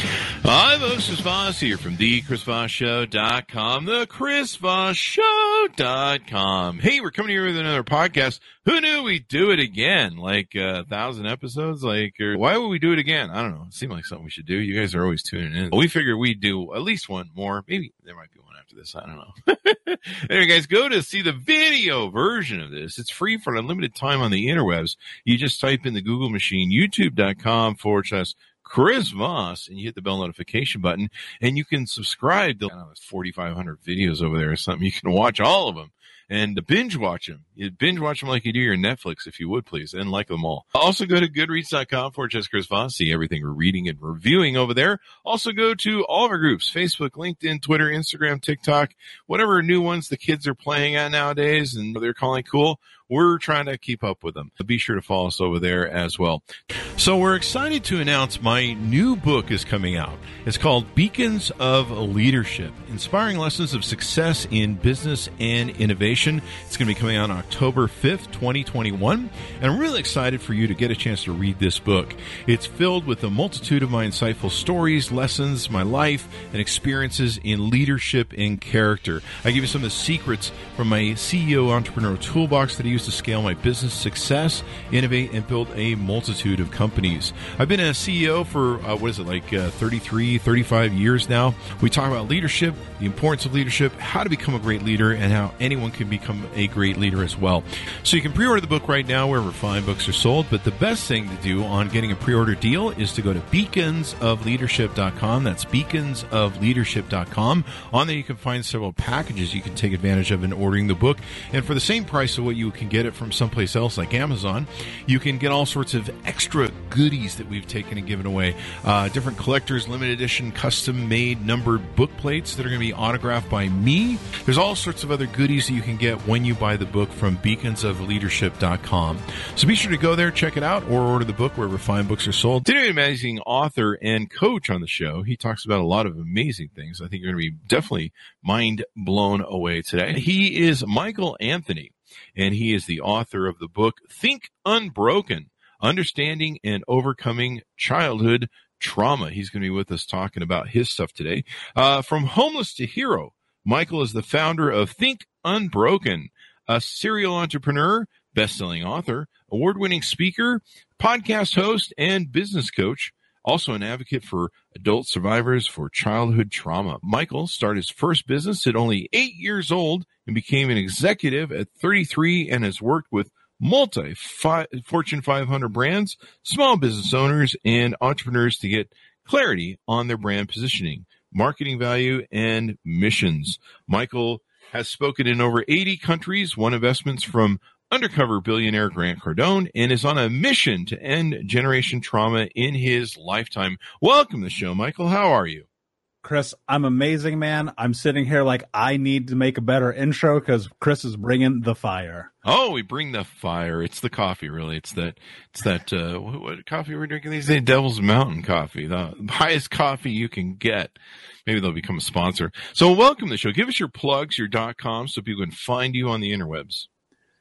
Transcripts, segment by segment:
Hi, folks. Chris Voss here from the ChrisVossShow.com, the ChrisVossShow.com. Hey, we're coming here with another podcast. Who knew we'd do it again? Like uh, a thousand episodes? Like, why would we do it again? I don't know. It seemed like something we should do. You guys are always tuning in. We figure we'd do at least one more. Maybe there might be one after this. I don't know. anyway, guys, go to see the video version of this. It's free for a limited time on the interwebs. You just type in the Google machine, youtube.com forward slash Chris Voss, and you hit the bell notification button, and you can subscribe to 4,500 videos over there or something. You can watch all of them and binge watch them. You binge watch them like you do your Netflix, if you would please, and like them all. Also go to goodreads.com for just Chris Voss. See everything we're reading and reviewing over there. Also go to all of our groups, Facebook, LinkedIn, Twitter, Instagram, TikTok, whatever new ones the kids are playing at nowadays and they're calling cool. We're trying to keep up with them. Be sure to follow us over there as well. So we're excited to announce my new book is coming out. It's called Beacons of Leadership, Inspiring Lessons of Success in Business and Innovation. It's going to be coming out October 5th, 2021. And I'm really excited for you to get a chance to read this book. It's filled with a multitude of my insightful stories, lessons, my life, and experiences in leadership and character. I give you some of the secrets from my CEO entrepreneur toolbox that I use to scale my business success, innovate, and build a multitude of companies. I've been a CEO for, uh, what is it, like uh, 33, 35 years now. We talk about leadership, the importance of leadership, how to become a great leader, and how anyone can become a great leader as well. So you can pre order the book right now wherever fine books are sold. But the best thing to do on getting a pre order deal is to go to beaconsofleadership.com. That's beaconsofleadership.com. On there, you can find several packages you can take advantage of in ordering the book. And for the same price of what you can get it from someplace else like Amazon, you can get all sorts of extra goodies that we've taken and given away. Uh, different collectors, limited edition, custom made numbered book plates that are going to be autographed by me. There's all sorts of other goodies that you can get when you buy the book from beaconsofleadership.com. So be sure to go there, check it out, or order the book wherever fine books are sold. Today, an amazing author and coach on the show. He talks about a lot of amazing things. I think you're going to be definitely mind blown away today. He is Michael Anthony, and he is the author of the book Think Unbroken Understanding and Overcoming Childhood Trauma. He's going to be with us talking about his stuff today. Uh, from homeless to hero, Michael is the founder of Think Unbroken, a serial entrepreneur, best-selling author, award-winning speaker, podcast host, and business coach. Also an advocate for adult survivors for childhood trauma. Michael started his first business at only eight years old and became an executive at 33 and has worked with multi Fortune 500 brands, small business owners, and entrepreneurs to get clarity on their brand positioning, marketing value, and missions. Michael has spoken in over 80 countries, won investments from undercover billionaire Grant Cardone, and is on a mission to end generation trauma in his lifetime. Welcome to the show, Michael. How are you? Chris, I'm amazing, man. I'm sitting here like I need to make a better intro because Chris is bringing the fire. Oh, we bring the fire. It's the coffee, really. It's that. It's that. Uh, what, what coffee we're drinking these days? Devil's Mountain coffee, the highest coffee you can get. Maybe they'll become a sponsor. So, welcome to the show. Give us your plugs, your dot com, so people can find you on the interwebs.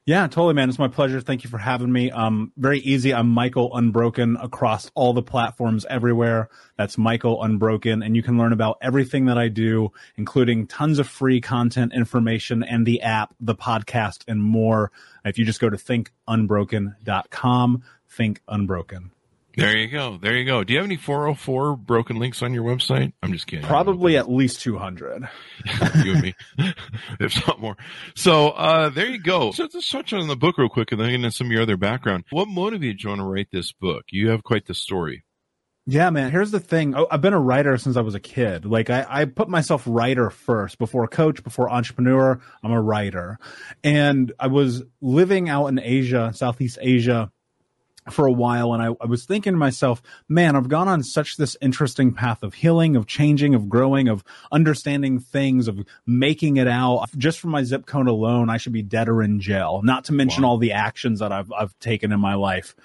Yeah, totally, man. It's my pleasure. Thank you for having me. Um, very easy. I'm Michael Unbroken across all the platforms everywhere. That's Michael Unbroken. And you can learn about everything that I do, including tons of free content, information, and the app, the podcast, and more. If you just go to thinkunbroken.com, think unbroken. There you go. There you go. Do you have any 404 broken links on your website? I'm just kidding. Probably at least 200. you and me, if not more. So uh, there you go. So let's touch on the book real quick and then get into some of your other background. What motivated you to write this book? You have quite the story. Yeah, man. Here's the thing. Oh, I've been a writer since I was a kid. Like I, I put myself writer first before coach, before entrepreneur. I'm a writer. And I was living out in Asia, Southeast Asia for a while and I, I, was thinking to myself, man, I've gone on such this interesting path of healing, of changing, of growing, of understanding things, of making it out. Just from my zip code alone, I should be dead or in jail, not to mention wow. all the actions that I've, I've taken in my life.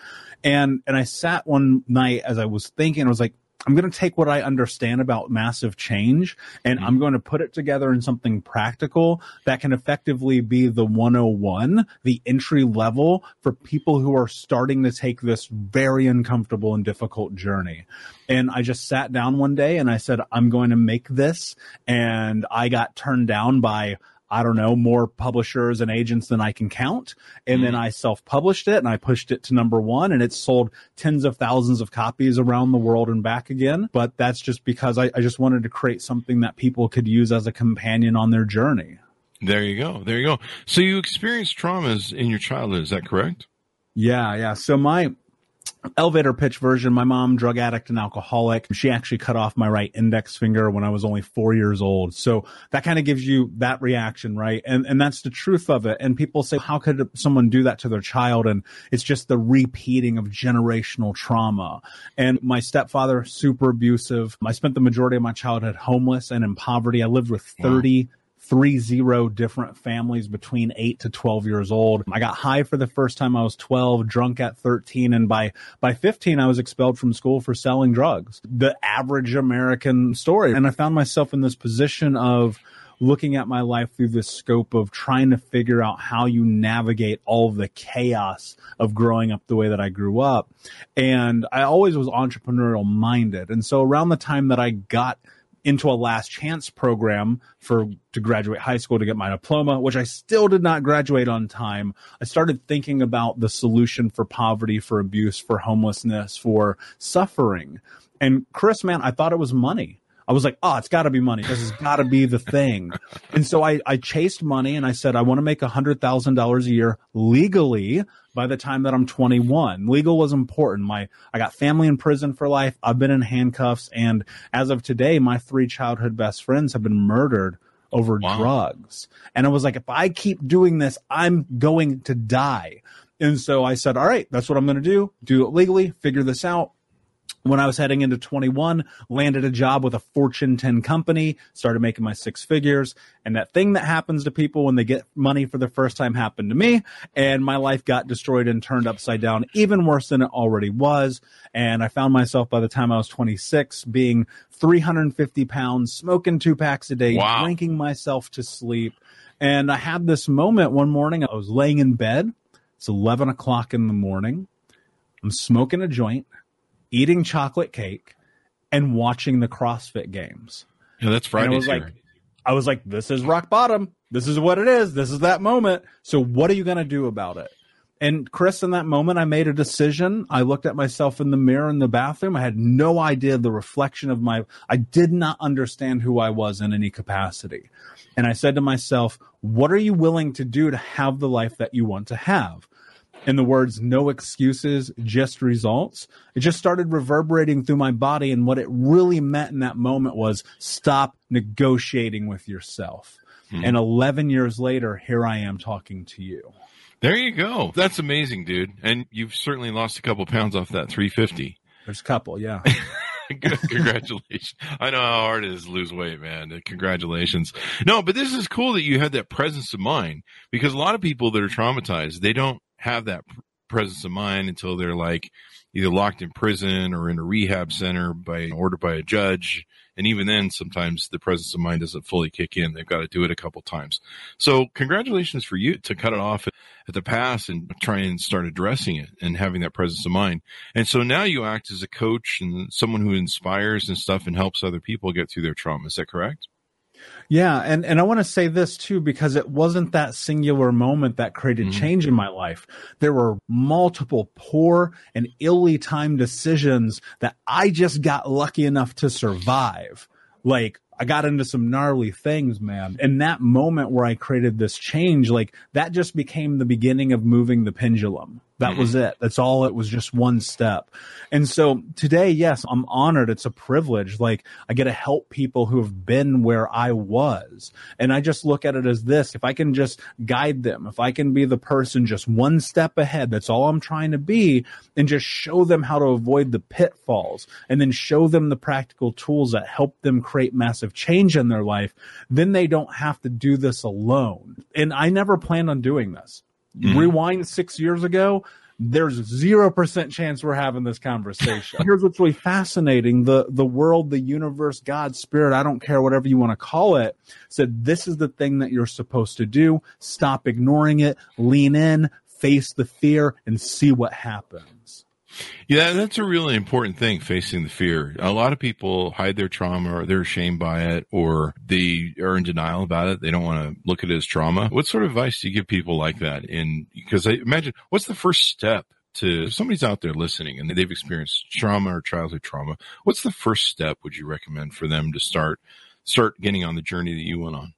And, and I sat one night as I was thinking, I was like, I'm going to take what I understand about massive change and mm-hmm. I'm going to put it together in something practical that can effectively be the 101, the entry level for people who are starting to take this very uncomfortable and difficult journey. And I just sat down one day and I said, I'm going to make this. And I got turned down by I don't know, more publishers and agents than I can count. And mm then I self published it and I pushed it to number one and it's sold tens of thousands of copies around the world and back again. But that's just because I, I just wanted to create something that people could use as a companion on their journey. There you go. There you go. So you experienced traumas in your childhood. Is that correct? Yeah. Yeah. So my, elevator pitch version, my mom, drug addict and alcoholic. She actually cut off my right index finger when I was only four years old. So that kind of gives you that reaction, right? And, and that's the truth of it. And people say, how could someone do that to their child? And it's just the repeating of generational trauma. And my stepfather, super abusive. I spent the majority of my childhood homeless and in poverty. I lived with 30 wow three zero different families between eight to 12 years old. I got high for the first time I was 12, drunk at 13. And by, by 15, I was expelled from school for selling drugs. The average American story. And I found myself in this position of, looking at my life through the scope of trying to figure out how you navigate all the chaos of growing up the way that I grew up. And I always was entrepreneurial minded. And so around the time that I got into a last chance program for to graduate high school to get my diploma, which I still did not graduate on time. I started thinking about the solution for poverty, for abuse, for homelessness, for suffering. And Chris, man, I thought it was money. I was like, oh, it's got to be money. This has got to be the thing. and so I, I chased money and I said, I want to make a hundred thousand dollars a year legally by the time that I'm 21. Legal was important. My, I got family in prison for life. I've been in handcuffs. And as of today, my three childhood best friends have been murdered over wow. drugs. And I was like, if I keep doing this, I'm going to die. And so I said, all right, that's what I'm going to do. Do it legally, figure this out when I was heading into 21, landed a job with a Fortune 10 company, started making my six figures. And that thing that happens to people when they get money for the first time happened to me. And my life got destroyed and turned upside down, even worse than it already was. And I found myself by the time I was 26 being 350 pounds, smoking two packs a day, wow. drinking myself to sleep. And I had this moment one morning. I was laying in bed. It's 11 o'clock in the morning. I'm smoking a joint eating chocolate cake, and watching the CrossFit games. Yeah, that's Friday. I was like, I was like, this is rock bottom. This is what it is. This is that moment. So what are you going to do about it? And Chris, in that moment, I made a decision. I looked at myself in the mirror in the bathroom. I had no idea the reflection of my, I did not understand who I was in any capacity. And I said to myself, what are you willing to do to have the life that you want to have? In the words no excuses, just results, it just started reverberating through my body. And what it really meant in that moment was stop negotiating with yourself. Hmm. And 11 years later, here I am talking to you. There you go. That's amazing, dude. And you've certainly lost a couple pounds off that 350. There's a couple, yeah. Congratulations. I know how hard it is to lose weight, man. Congratulations. No, but this is cool that you had that presence of mind because a lot of people that are traumatized, they don't have that presence of mind until they're like either locked in prison or in a rehab center by order by a judge. And even then, sometimes the presence of mind doesn't fully kick in. They've got to do it a couple times. So congratulations for you to cut it off at the pass and try and start addressing it and having that presence of mind. And so now you act as a coach and someone who inspires and stuff and helps other people get through their trauma. Is that correct? Yeah, and and I want to say this too because it wasn't that singular moment that created mm-hmm. change in my life. There were multiple poor and illy timed decisions that I just got lucky enough to survive. Like I got into some gnarly things, man. And that moment where I created this change, like that just became the beginning of moving the pendulum. That mm-hmm. was it. That's all. It was just one step. And so today, yes, I'm honored. It's a privilege. Like I get to help people who have been where I was. And I just look at it as this. If I can just guide them, if I can be the person just one step ahead, that's all I'm trying to be and just show them how to avoid the pitfalls and then show them the practical tools that help them create massive change in their life. Then they don't have to do this alone. And I never planned on doing this. Mm-hmm. Rewind six years ago, there's zero percent chance we're having this conversation. Here's what's really fascinating: the the world, the universe, God, spirit, I don't care, whatever you want to call it, said this is the thing that you're supposed to do. Stop ignoring it, lean in, face the fear, and see what happens. Yeah, that's a really important thing, facing the fear. A lot of people hide their trauma or they're ashamed by it or they are in denial about it. They don't want to look at it as trauma. What sort of advice do you give people like that? In because I imagine what's the first step to if somebody's out there listening and they've experienced trauma or childhood trauma, what's the first step would you recommend for them to start start getting on the journey that you went on?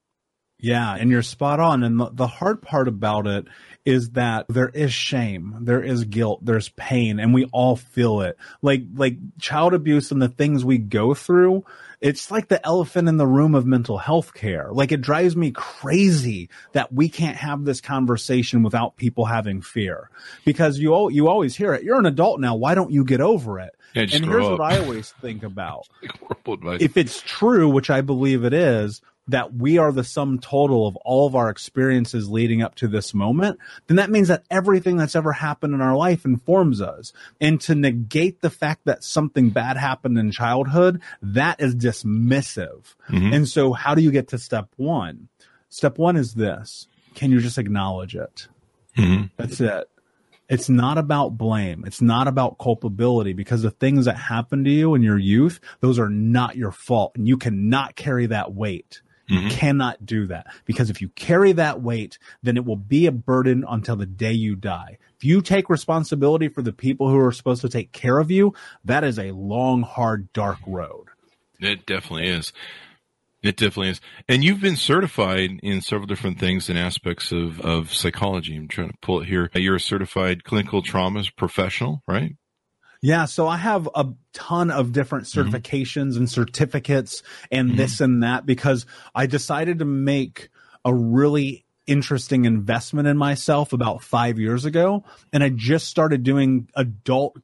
Yeah, and you're spot on. And the, the hard part about it is that there is shame, there is guilt, there's pain, and we all feel it. Like like child abuse and the things we go through, it's like the elephant in the room of mental health care. Like it drives me crazy that we can't have this conversation without people having fear. Because you all, you always hear it. You're an adult now. Why don't you get over it? Yeah, and here's up. what I always think about. if it's true, which I believe it is, that we are the sum total of all of our experiences leading up to this moment, then that means that everything that's ever happened in our life informs us. And to negate the fact that something bad happened in childhood, that is dismissive. Mm-hmm. And so how do you get to step one? Step one is this. Can you just acknowledge it? Mm-hmm. That's it. It's not about blame. It's not about culpability because the things that happened to you in your youth, those are not your fault and you cannot carry that weight. Mm-hmm. You cannot do that because if you carry that weight, then it will be a burden until the day you die. If you take responsibility for the people who are supposed to take care of you, that is a long, hard, dark road. It definitely is. It definitely is. And you've been certified in several different things and aspects of, of psychology. I'm trying to pull it here. You're a certified clinical trauma professional, right? Yeah, so I have a ton of different mm-hmm. certifications mm-hmm. and certificates and mm-hmm. this and that because I decided to make a really interesting investment in myself about five years ago. And I just started doing adult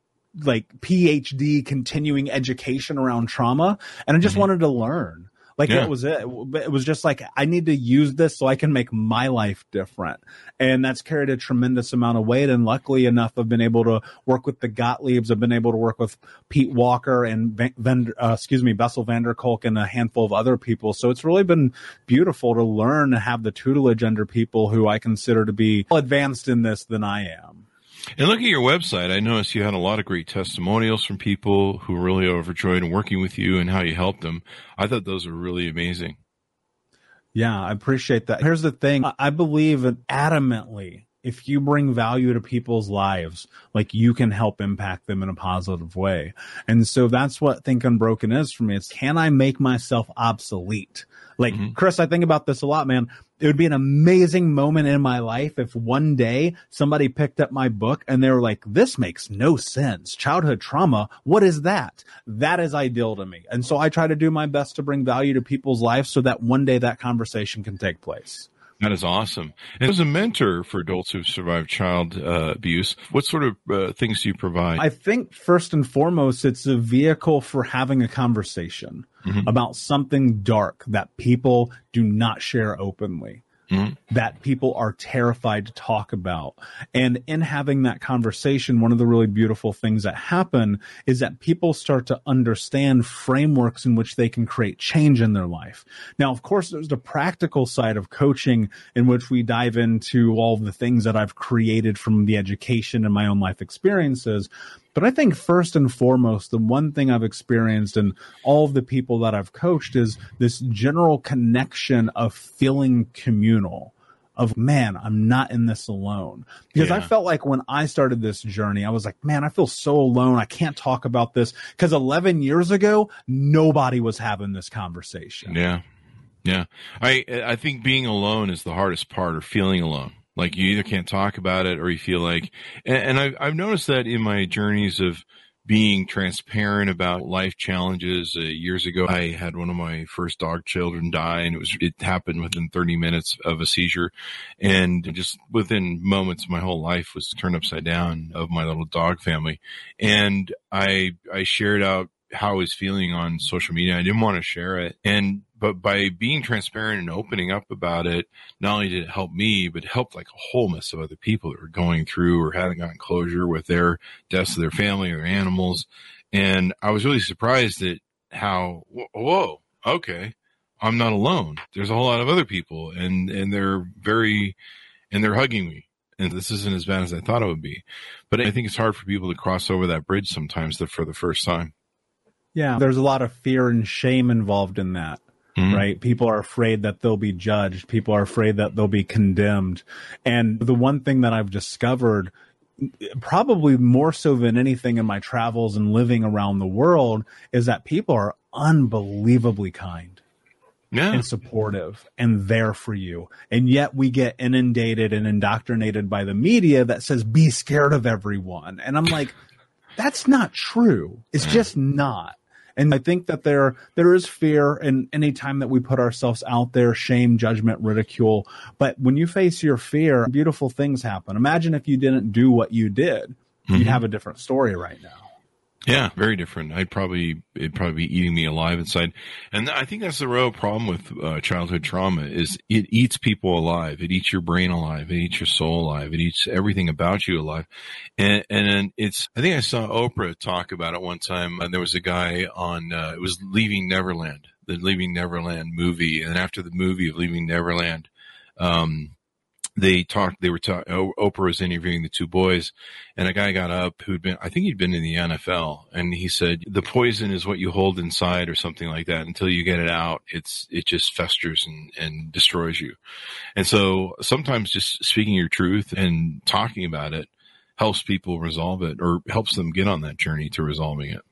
like PhD continuing education around trauma. And I just mm-hmm. wanted to learn. Like yeah. that was it. It was just like I need to use this so I can make my life different, and that's carried a tremendous amount of weight. And luckily enough, I've been able to work with the Gottliebs. I've been able to work with Pete Walker and Van, uh, excuse me, Bessel van der Kolk and a handful of other people. So it's really been beautiful to learn and have the tutelage under people who I consider to be advanced in this than I am. And looking at your website, I noticed you had a lot of great testimonials from people who were really overjoyed in working with you and how you helped them. I thought those were really amazing. Yeah, I appreciate that. Here's the thing I believe adamantly if you bring value to people's lives, like you can help impact them in a positive way. And so that's what Think Unbroken is for me. It's can I make myself obsolete? Like, mm-hmm. Chris, I think about this a lot, man. It would be an amazing moment in my life if one day somebody picked up my book and they were like, this makes no sense. Childhood trauma. What is that? That is ideal to me. And so I try to do my best to bring value to people's lives so that one day that conversation can take place. That is awesome. And as a mentor for adults who've survived child uh, abuse, what sort of uh, things do you provide? I think first and foremost, it's a vehicle for having a conversation mm-hmm. about something dark that people do not share openly mm-hmm. that people are terrified to talk about. And in having that conversation, one of the really beautiful things that happen is that people start to understand frameworks in which they can create change in their life. Now, of course, there's the practical side of coaching in which we dive into all the things that I've created from the education and my own life experiences. But I think first and foremost, the one thing I've experienced and all of the people that I've coached is this general connection of feeling communal of man, I'm not in this alone. Because I felt like when I started this journey, I was like, man, I feel so alone. I can't talk about this. Because 11 years ago, nobody was having this conversation. Yeah. Yeah. I I think being alone is the hardest part or feeling alone. Like you either can't talk about it or you feel like and, and I've I've noticed that in my journeys of being transparent about life challenges. Uh, years ago, I had one of my first dog children die, and it was it happened within 30 minutes of a seizure, and just within moments, my whole life was turned upside down of my little dog family, and I I shared out how I was feeling on social media. I didn't want to share it, and but by being transparent and opening up about it, not only did it help me, but it helped like a whole mess of other people that were going through or hadn't gotten closure with their deaths of their family or their animals. And I was really surprised at how, whoa, okay, I'm not alone. There's a whole lot of other people and, and they're very, and they're hugging me. And this isn't as bad as I thought it would be. But I think it's hard for people to cross over that bridge sometimes for the first time. Yeah. There's a lot of fear and shame involved in that. Mhm. right? People are afraid that they'll be judged. People are afraid that they'll be condemned. And the one thing that I've discovered, probably more so than anything in my travels and living around the world, is that people are unbelievably kind Yeah. and supportive and there for you. And yet we get inundated and indoctrinated by the media that says, be scared of everyone. And I'm like, that's not true. It's just not. And I think that there there is fear in any time that we put ourselves out there, shame, judgment, ridicule. But when you face your fear, beautiful things happen. Imagine if you didn't do what you did, you'd mm-hmm. have a different story right now. Yeah, very different. I'd probably it'd probably be eating me alive inside, and I think that's the real problem with uh, childhood trauma is it eats people alive. It eats your brain alive. It eats your soul alive. It eats everything about you alive, and and it's. I think I saw Oprah talk about it one time. And there was a guy on. Uh, it was Leaving Neverland, the Leaving Neverland movie, and after the movie of Leaving Neverland, um, they talked they were talking oprah was interviewing the two boys and a guy got up who'd been i think he'd been in the nfl and he said the poison is what you hold inside or something like that until you get it out it's it just festers and and destroys you and so sometimes just speaking your truth and talking about it helps people resolve it or helps them get on that journey to resolving it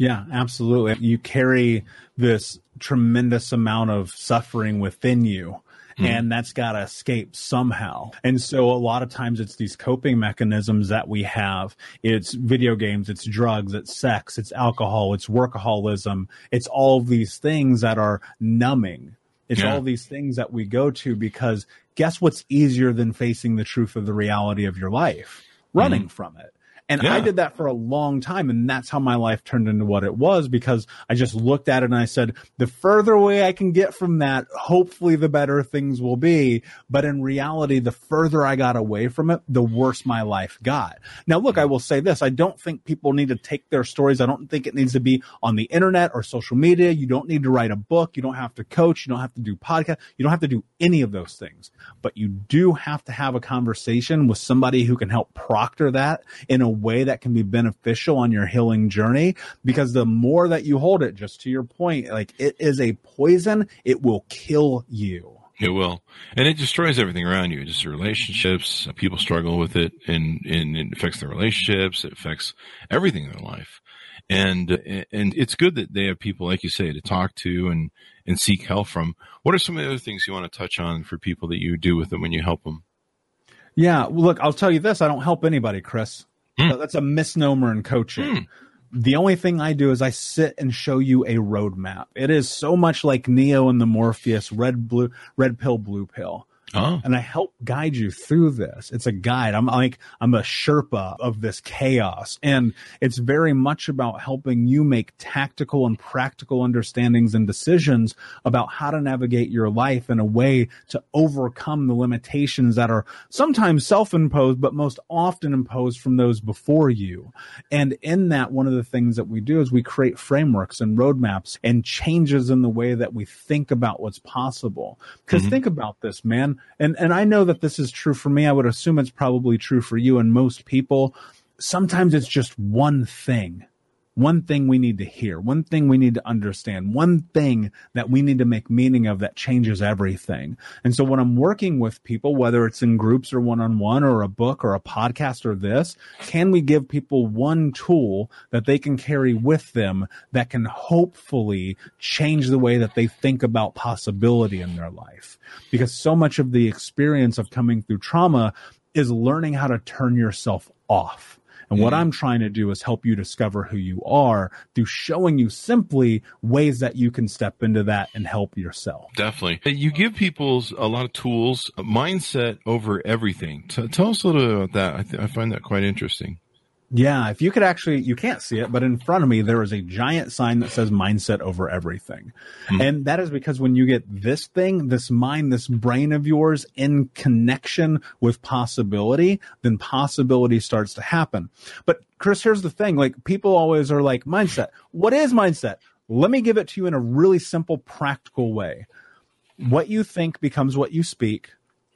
Yeah, absolutely. You carry this tremendous amount of suffering within you. Hmm. And that's got to escape somehow. And so a lot of times it's these coping mechanisms that we have. It's video games, it's drugs, it's sex, it's alcohol, it's workaholism. It's all of these things that are numbing. It's Yeah. all these things that we go to because guess what's easier than facing the truth of the reality of your life? Hmm. Running from it. And I did that for a long time. And that's how my life turned into what it was because I just looked at it and I said, the further away I can get from that, hopefully the better things will be. But in reality, the further I got away from it, the worse my life got. Now, look, I mm. will say this. I don't think people need to take their stories. I don't think it needs to be on the internet or social media. You don't need to write a book. You don't have to coach. You don't have to do podcast. You don't have to do any of those things, but you do have to have a conversation with somebody who can help proctor that in a way that can be beneficial on your healing journey. Because the more that you hold it, just to your point, like it is a poison, it will kill you. It will, and it destroys everything around you. Just relationships. Uh, people struggle with it, and, and it affects their relationships. It affects everything in their life, and and it's good that they have people like you say to talk to and and seek help from. What are some of the other things you want to touch on for people that you do with them when you help them? Yeah. Look, I'll tell you this. I don't help anybody, Chris. Hmm. That's a misnomer in coaching. The only thing I do is I sit and show you a roadmap. It is so much like Neo and the Morpheus, red, blue, red pill, blue pill. Oh, and I help guide you through this. It's a guide. I'm like, I'm a Sherpa of this chaos. And it's very much about helping you make tactical and practical understandings and decisions about how to navigate your life in a way to overcome the limitations that are sometimes self-imposed, but most often imposed from those before you. And in that, one of the things that we do is we create frameworks and roadmaps and changes in the way that we think about what's possible. Because mm-hmm. think about this, man and and I know that this is true for me. I would assume it's probably true for you and most people. Sometimes it's just one thing one thing we need to hear, one thing we need to understand, one thing that we need to make meaning of that changes everything. And so when I'm working with people, whether it's in groups or one on one or a book or a podcast or this, can we give people one tool that they can carry with them that can hopefully change the way that they think about possibility in their life? Because so much of the experience of coming through trauma is learning how to turn yourself off and mm what I'm trying to do is help you discover who you are through showing you simply ways that you can step into that and help yourself. Definitely. You give people a lot of tools, mindset over everything. T- tell us a little bit about that. I, th- I find that quite interesting. Yeah, if you could actually, you can't see it, but in front of me, there is a giant sign that says mindset over everything. Mm-hmm. And that is because when you get this thing, this mind, this brain of yours in connection with possibility, then possibility starts to happen. But Chris, here's the thing. Like people always are like, mindset. What is mindset? Let me give it to you in a really simple, practical way. What you think becomes what you speak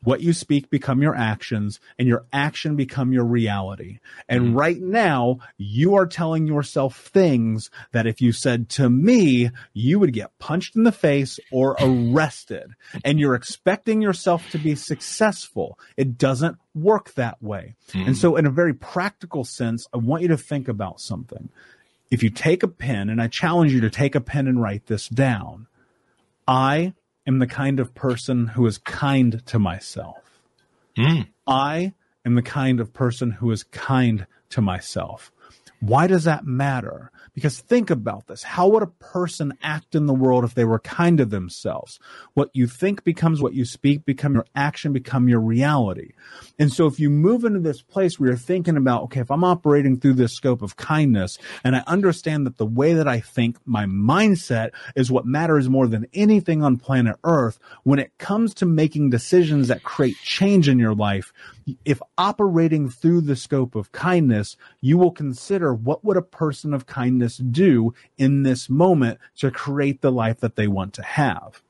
what you speak become your actions and your action become your reality. And mm-hmm. right now you are telling yourself things that if you said to me, you would get punched in the face or arrested and you're expecting yourself to be successful. It doesn't work that way. Mm-hmm. And so in a very practical sense, I want you to think about something. If you take a pen and I challenge you to take a pen and write this down, I am the kind of person who is kind to myself. Mm. I am the kind of person who is kind to myself. Why does that matter? Because think about this. How would a person act in the world if they were kind to themselves? What you think becomes what you speak, become your action, become your reality. And so if you move into this place where you're thinking about, okay, if I'm operating through this scope of kindness and I understand that the way that I think, my mindset is what matters more than anything on planet earth, when it comes to making decisions that create change in your life, if operating through the scope of kindness, you will consider what would a person of kindness do in this moment to create the life that they want to have.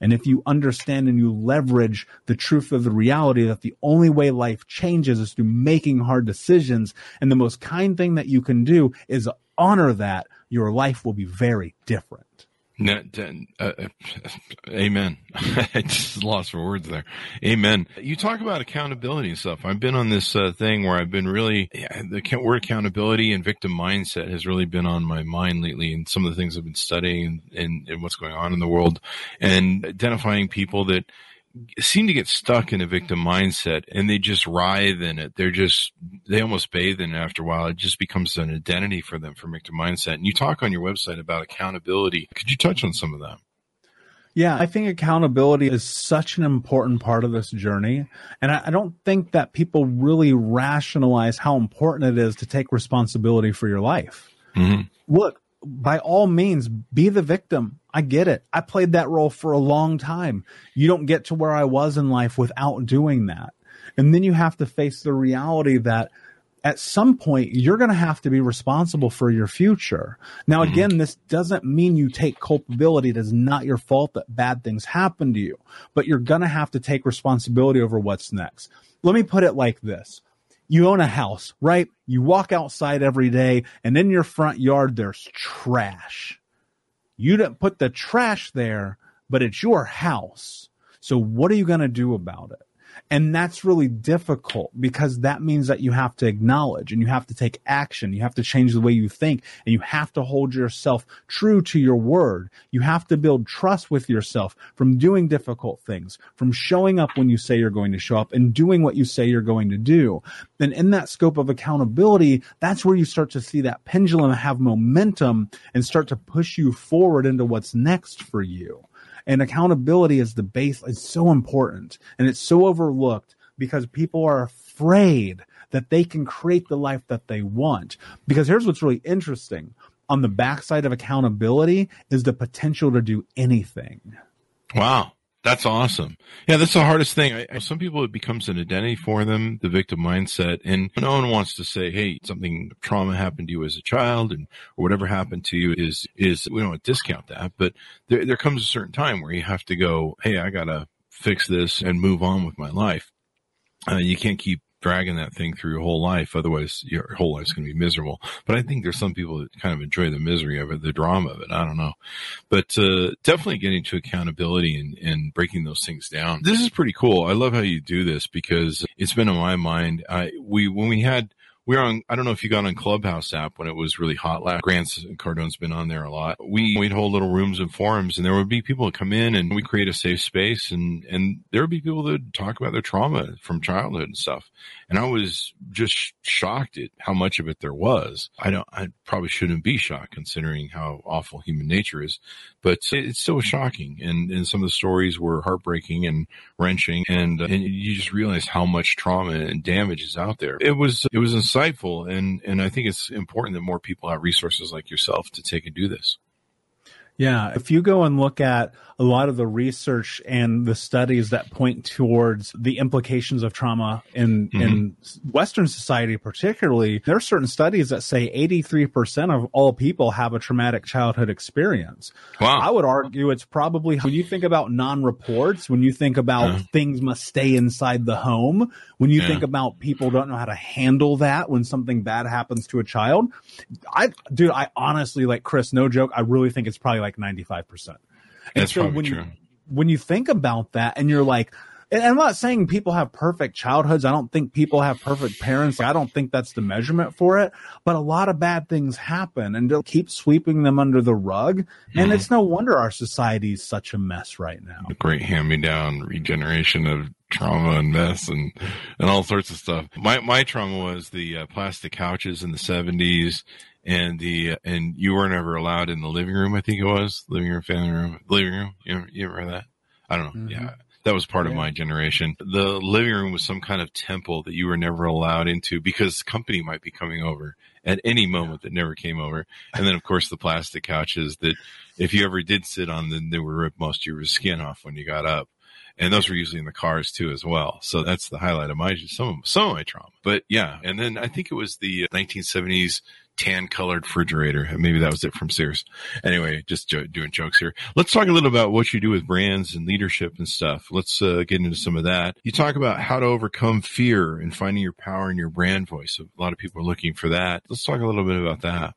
And if you understand and you leverage the truth of the reality that the only way life changes is through making hard decisions, and the most kind thing that you can do is honor that, your life will be very different. Uh, uh, amen. I just lost for words there. Amen. You talk about accountability and stuff. I've been on this uh, thing where I've been really, yeah, the word accountability and victim mindset has really been on my mind lately and some of the things I've been studying and, and, and what's going on in the world and identifying people that, seem to get stuck in a victim mindset and they just writhe in it. They're just, they almost bathe in it after a while. It just becomes an identity for them for victim mindset. And you talk on your website about accountability. Could you touch on some of that? Yeah, I think accountability is such an important part of this journey. And I, I, don't think that people really rationalize how important it is to take responsibility for your life. Mm-hmm. Look, by all means, be the victim. I get it. I played that role for a long time. You don't get to where I was in life without doing that. And then you have to face the reality that at some point you're going to have to be responsible for your future. Now, mm-hmm. again, this doesn't mean you take culpability. It is not your fault that bad things happen to you, but you're going to have to take responsibility over what's next. Let me put it like this you own a house, right? You walk outside every day and in your front yard, there's trash. You didn't put the trash there, but it's your house. So what are you going to do about it? And that's really difficult because that means that you have to acknowledge and you have to take action. You have to change the way you think and you have to hold yourself true to your word. You have to build trust with yourself from doing difficult things, from showing up when you say you're going to show up and doing what you say you're going to do. And in that scope of accountability, that's where you start to see that pendulum have momentum and start to push you forward into what's next for you. And accountability is the base is so important and it's so overlooked because people are afraid that they can create the life that they want. Because here's what's really interesting. On the backside of accountability is the potential to do anything. Wow. That's awesome. Yeah, that's the hardest thing. I, some people, it becomes an identity for them, the victim mindset. And no one wants to say, hey, something trauma happened to you as a child and or whatever happened to you is, is, we don't discount that, but there, there comes a certain time where you have to go, hey, I got to fix this and move on with my life. Uh, you can't keep dragging that thing through your whole life. Otherwise, your whole life's going to be miserable. But I think there's some people that kind of enjoy the misery of it, the drama of it. I don't know, but uh, definitely getting to accountability and, and breaking those things down. This is pretty cool. I love how you do this because it's been on my mind. I we when we had we are on, I don't know if you got on Clubhouse app when it was really hot last. Grant Cardone's been on there a lot. We, we'd hold little rooms and forums and there would be people that come in and we create a safe space and, and there would be people that talk about their trauma from childhood and stuff. And I was just shocked at how much of it there was. I don't, I probably shouldn't be shocked considering how awful human nature is, but it's still shocking. And, and some of the stories were heartbreaking and wrenching and, and you just realize how much trauma and damage is out there. It was, it was insightful, and and I think it's important that more people have resources like yourself to take and do this. Yeah, if you go and look at a lot of the research and the studies that point towards the implications of trauma in mm-hmm. in Western society, particularly, there are certain studies that say 83% of all people have a traumatic childhood experience. Wow. I would argue it's probably when you think about non-reports, when you think about yeah. things must stay inside the home, when you yeah. think about people don't know how to handle that when something bad happens to a child. I, dude, I honestly like Chris, no joke. I really think it's probably like 95%. And That's so when true. You, when you think about that and you're like, and I'm not saying people have perfect childhoods. I don't think people have perfect parents. I don't think that's the measurement for it. But a lot of bad things happen and they'll keep sweeping them under the rug. And mm. it's no wonder our society is such a mess right now. A great hand me down regeneration of trauma and mess and, and all sorts of stuff. My, my trauma was the uh, plastic couches in the seventies and the and you weren't ever allowed in the living room. I think it was living room, family room, living room. You you remember that? I don't know. Mm-hmm. Yeah, that was part yeah. of my generation. The living room was some kind of temple that you were never allowed into because company might be coming over at any moment yeah. that never came over. And then of course the plastic couches that if you ever did sit on them, they would rip most of your skin off when you got up and those were usually in the cars too as well. So that's the highlight of my some some of my trauma. But yeah, and then I think it was the 1970s tan colored refrigerator. Maybe that was it from Sears. Anyway, just jo- doing jokes here. Let's talk a little about what you do with brands and leadership and stuff. Let's uh, get into some of that. You talk about how to overcome fear and finding your power in your brand voice. A lot of people are looking for that. Let's talk a little bit about that.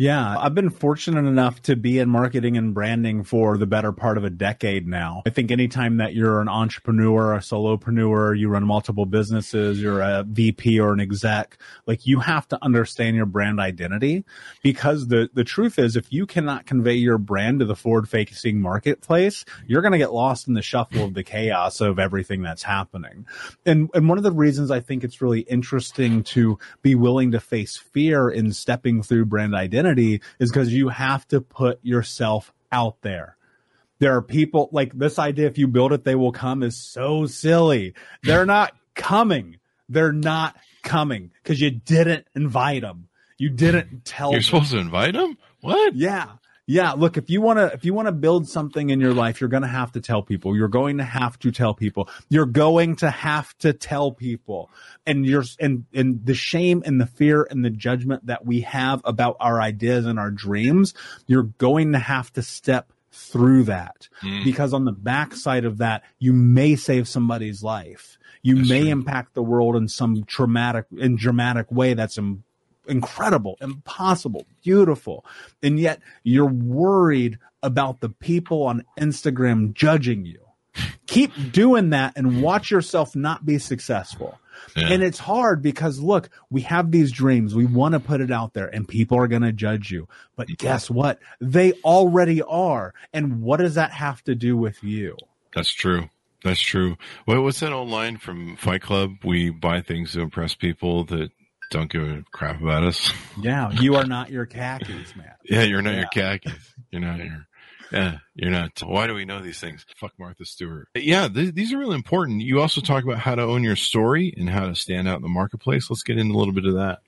Yeah, I've been fortunate enough to be in marketing and branding for the better part of a decade now. I think anytime that you're an entrepreneur, a solopreneur, you run multiple businesses, you're a VP or an exec, like you have to understand your brand identity because the, the truth is if you cannot convey your brand to the forward facing marketplace, you're going to get lost in the shuffle of the chaos of everything that's happening. And, and one of the reasons I think it's really interesting to be willing to face fear in stepping through brand identity identity is because you have to put yourself out there. There are people like this idea, if you build it, they will come is so silly. They're not coming. They're not coming because you didn't invite them. You didn't tell You're them. supposed to invite them? What? Yeah. Yeah, look, if you want to if you want to build something in your life, you're going to have to tell people. You're going to have to tell people. You're going to have to tell people. And you're and and the shame and the fear and the judgment that we have about our ideas and our dreams, you're going to have to step through that. Mm. Because on the backside of that, you may save somebody's life. You that's may true. impact the world in some traumatic in dramatic way that's incredible, impossible, beautiful. And yet you're worried about the people on Instagram judging you. Keep doing that and watch yourself not be successful. Yeah. And it's hard because look, we have these dreams. We want to put it out there and people are going to judge you. But guess what? They already are. And what does that have to do with you? That's true. That's true. What what's that old line from Fight Club? We buy things to impress people that don't give a crap about us. Yeah, you are not your khakis, man. yeah, you're not yeah. your khakis. You're not your. Yeah, you're not. Why do we know these things? Fuck Martha Stewart. Yeah, th- these are really important. You also talk about how to own your story and how to stand out in the marketplace. Let's get into a little bit of that.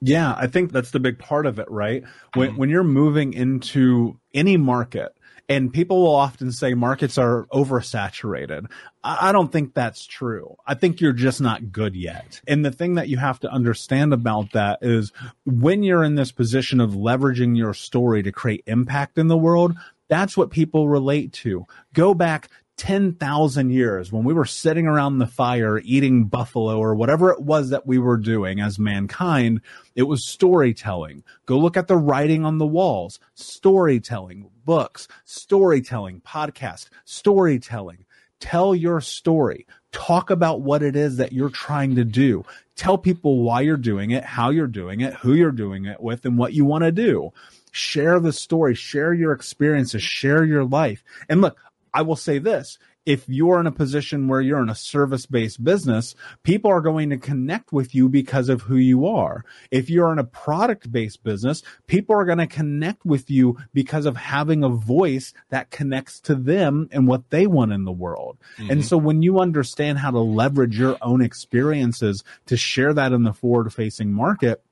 Yeah, I think that's the big part of it, right? When mm-hmm. when you're moving into any market, and people will often say markets are oversaturated. I don't think that's true. I think you're just not good yet. And the thing that you have to understand about that is when you're in this position of leveraging your story to create impact in the world, that's what people relate to. Go back 10,000 years when we were sitting around the fire eating buffalo or whatever it was that we were doing as mankind, it was storytelling. Go look at the writing on the walls, storytelling, books, storytelling, podcast, storytelling. Tell your story. Talk about what it is that you're trying to do. Tell people why you're doing it, how you're doing it, who you're doing it with, and what you want to do. Share the story, share your experiences, share your life. And look, I will say this if you're in a position where you're in a service based business, people are going to connect with you because of who you are. If you're in a product based business, people are going to connect with you because of having a voice that connects to them and what they want in the world. Mm-hmm. And so when you understand how to leverage your own experiences to share that in the forward facing market,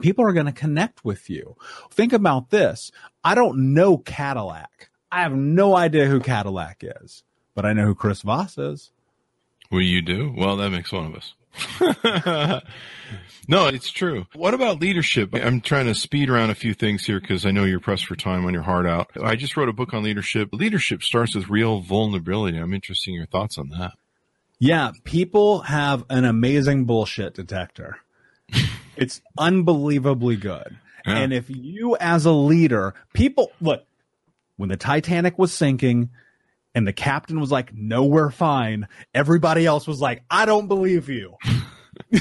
people are going to connect with you. Think about this. I don't know Cadillac. I have no idea who Cadillac is, but I know who Chris Voss is. Well, you do? Well, that makes one of us. no, it's true. What about leadership? I'm trying to speed around a few things here because I know you're pressed for time on your heart out. I just wrote a book on leadership. Leadership starts with real vulnerability. I'm interested in your thoughts on that. Yeah, people have an amazing bullshit detector. it's unbelievably good. Yeah. And if you as a leader, people look, when the Titanic was sinking and the captain was like, no, we're fine. Everybody else was like, I don't believe you.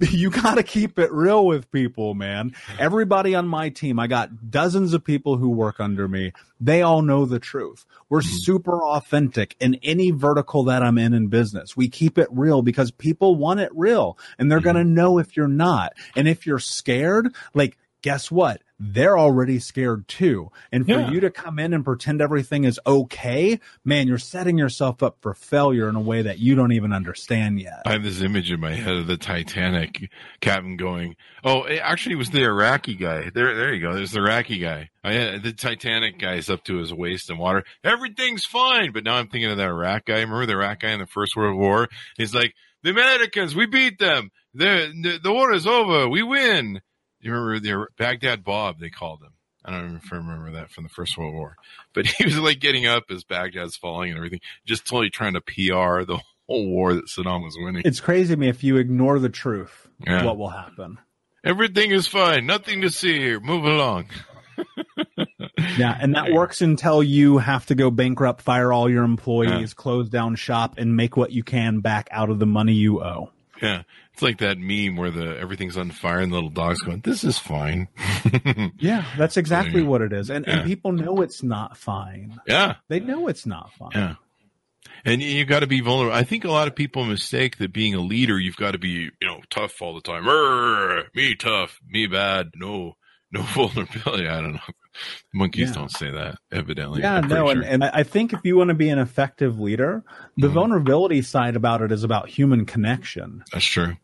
you got to keep it real with people, man. Everybody on my team, I got dozens of people who work under me. They all know the truth. We're mm-hmm. super authentic in any vertical that I'm in in business. We keep it real because people want it real and they're mm-hmm. going to know if you're not. And if you're scared, like, guess what? They're already scared too. And for yeah. you to come in and pretend everything is okay, man, you're setting yourself up for failure in a way that you don't even understand yet. I have this image in my head of the Titanic captain going, "Oh, it actually was the Iraqi guy. There, there you go. There's the Iraqi guy. I, uh, the Titanic guy's up to his waist in water. Everything's fine." But now I'm thinking of that Iraq guy. Remember the Iraq guy in the First World War? He's like, "The Americans, we beat them. The the, the war is over. We win." You remember the Baghdad Bob? They called him. I don't know if I remember that from the First World War, but he was like getting up as Baghdad's falling and everything, just totally trying to PR the whole war that Saddam was winning. It's crazy to me if you ignore the truth, yeah. what will happen? Everything is fine. Nothing to see here. Move along. yeah, and that works until you have to go bankrupt, fire all your employees, yeah. close down shop, and make what you can back out of the money you owe. Yeah. It's like that meme where the everything's on fire and the little dog's going, "This is fine." yeah, that's exactly what it is, and yeah. and people know it's not fine. Yeah, they know it's not fine. Yeah, and you got to be vulnerable. I think a lot of people mistake that being a leader, you've got to be you know tough all the time. me tough, me bad. No, no vulnerability. I don't know. Monkeys yeah. don't say that, evidently. Yeah, no, sure. and, and I think if you want to be an effective leader, the mm-hmm. vulnerability side about it is about human connection. That's true.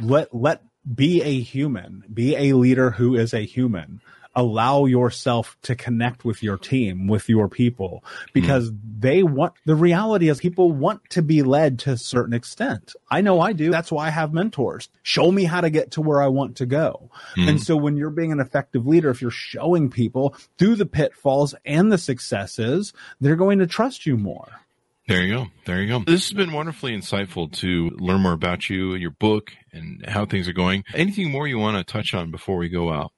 Let let be a human, be a leader who is a human allow yourself to connect with your team, with your people, because mm. they want, the reality is people want to be led to a certain extent. I know I do. That's why I have mentors. Show me how to get to where I want to go. Mm. And so when you're being an effective leader, if you're showing people through the pitfalls and the successes, they're going to trust you more. There you go. There you go. This has been wonderfully insightful to learn more about you, your book, and how things are going. Anything more you want to touch on before we go out?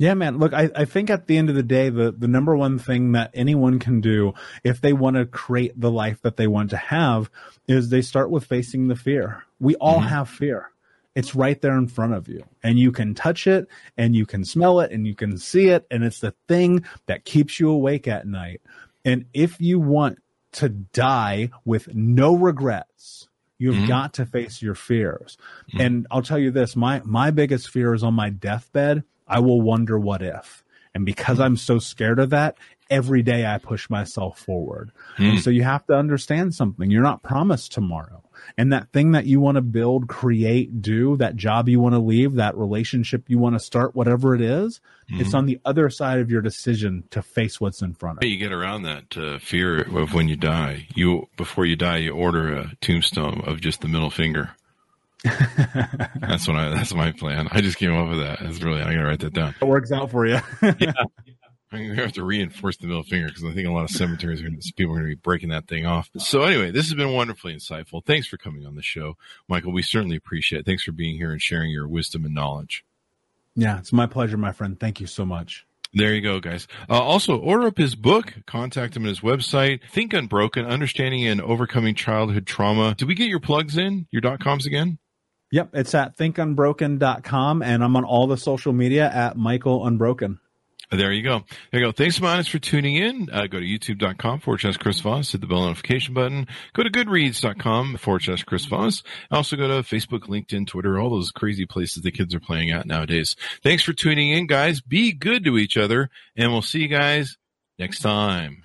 Yeah, man. Look, I, I think at the end of the day, the, the number one thing that anyone can do if they want to create the life that they want to have is they start with facing the fear. We all mm-hmm. have fear. It's right there in front of you and you can touch it and you can smell it and you can see it. And it's the thing that keeps you awake at night. And if you want to die with no regrets, You've mm-hmm. got to face your fears. Mm-hmm. And I'll tell you this, my my biggest fear is on my deathbed I will wonder what if. And because I'm so scared of that, every day I push myself forward. Mm. And so you have to understand something. You're not promised tomorrow. And that thing that you want to build, create, do, that job you want to leave, that relationship you want to start, whatever it is, mm-hmm. it's on the other side of your decision to face what's in front of you. You get around that uh, fear of when you die. You before you die, you order a tombstone of just the middle finger that's what I. That's my plan. I just came up with that. It's really. I gotta write that down. It works out for you. yeah. I'm going to have to reinforce the middle finger because I think a lot of cemeteries are going to, people are going to be breaking that thing off. So anyway, this has been wonderfully insightful. Thanks for coming on the show, Michael. We certainly appreciate it. Thanks for being here and sharing your wisdom and knowledge. Yeah, it's my pleasure, my friend. Thank you so much. There you go, guys. Uh, also, order up his book. Contact him at his website. Think Unbroken: Understanding and Overcoming Childhood Trauma. Did we get your plugs in? Your dot coms again? Yep, it's at thinkunbroken.com, and I'm on all the social media at Michael Unbroken. There you go. There you go. Thanks, Minus, for tuning in. Uh, go to youtube.com forward Chris Voss. Hit the bell notification button. Go to goodreads.com forward Chris Voss. Also go to Facebook, LinkedIn, Twitter, all those crazy places the kids are playing at nowadays. Thanks for tuning in, guys. Be good to each other, and we'll see you guys next time.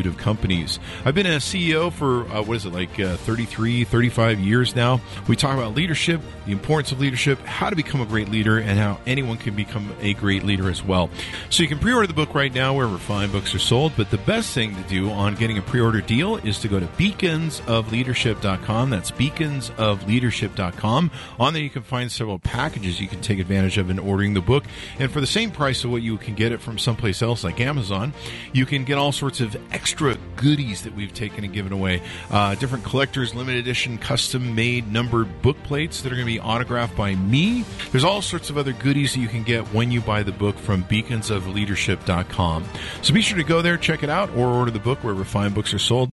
of companies. I've been a CEO for, uh, what is it, like uh, 33, 35 years now. We talk about leadership, the importance of leadership, how to become a great leader, and how anyone can become a great leader as well. So you can pre order the book right now wherever fine books are sold. But the best thing to do on getting a pre order deal is to go to beaconsofleadership.com. That's beaconsofleadership.com. On there, you can find several packages you can take advantage of in ordering the book. And for the same price of what you can get it from someplace else like Amazon, you can get all sorts of extra goodies that we've taken and given away. Uh, different collectors, limited edition, custom made numbered book plates that are going to be autographed by me. There's all sorts of other goodies that you can get when you buy the book from beaconsofleadership.com. So be sure to go there, check it out, or order the book wherever fine books are sold.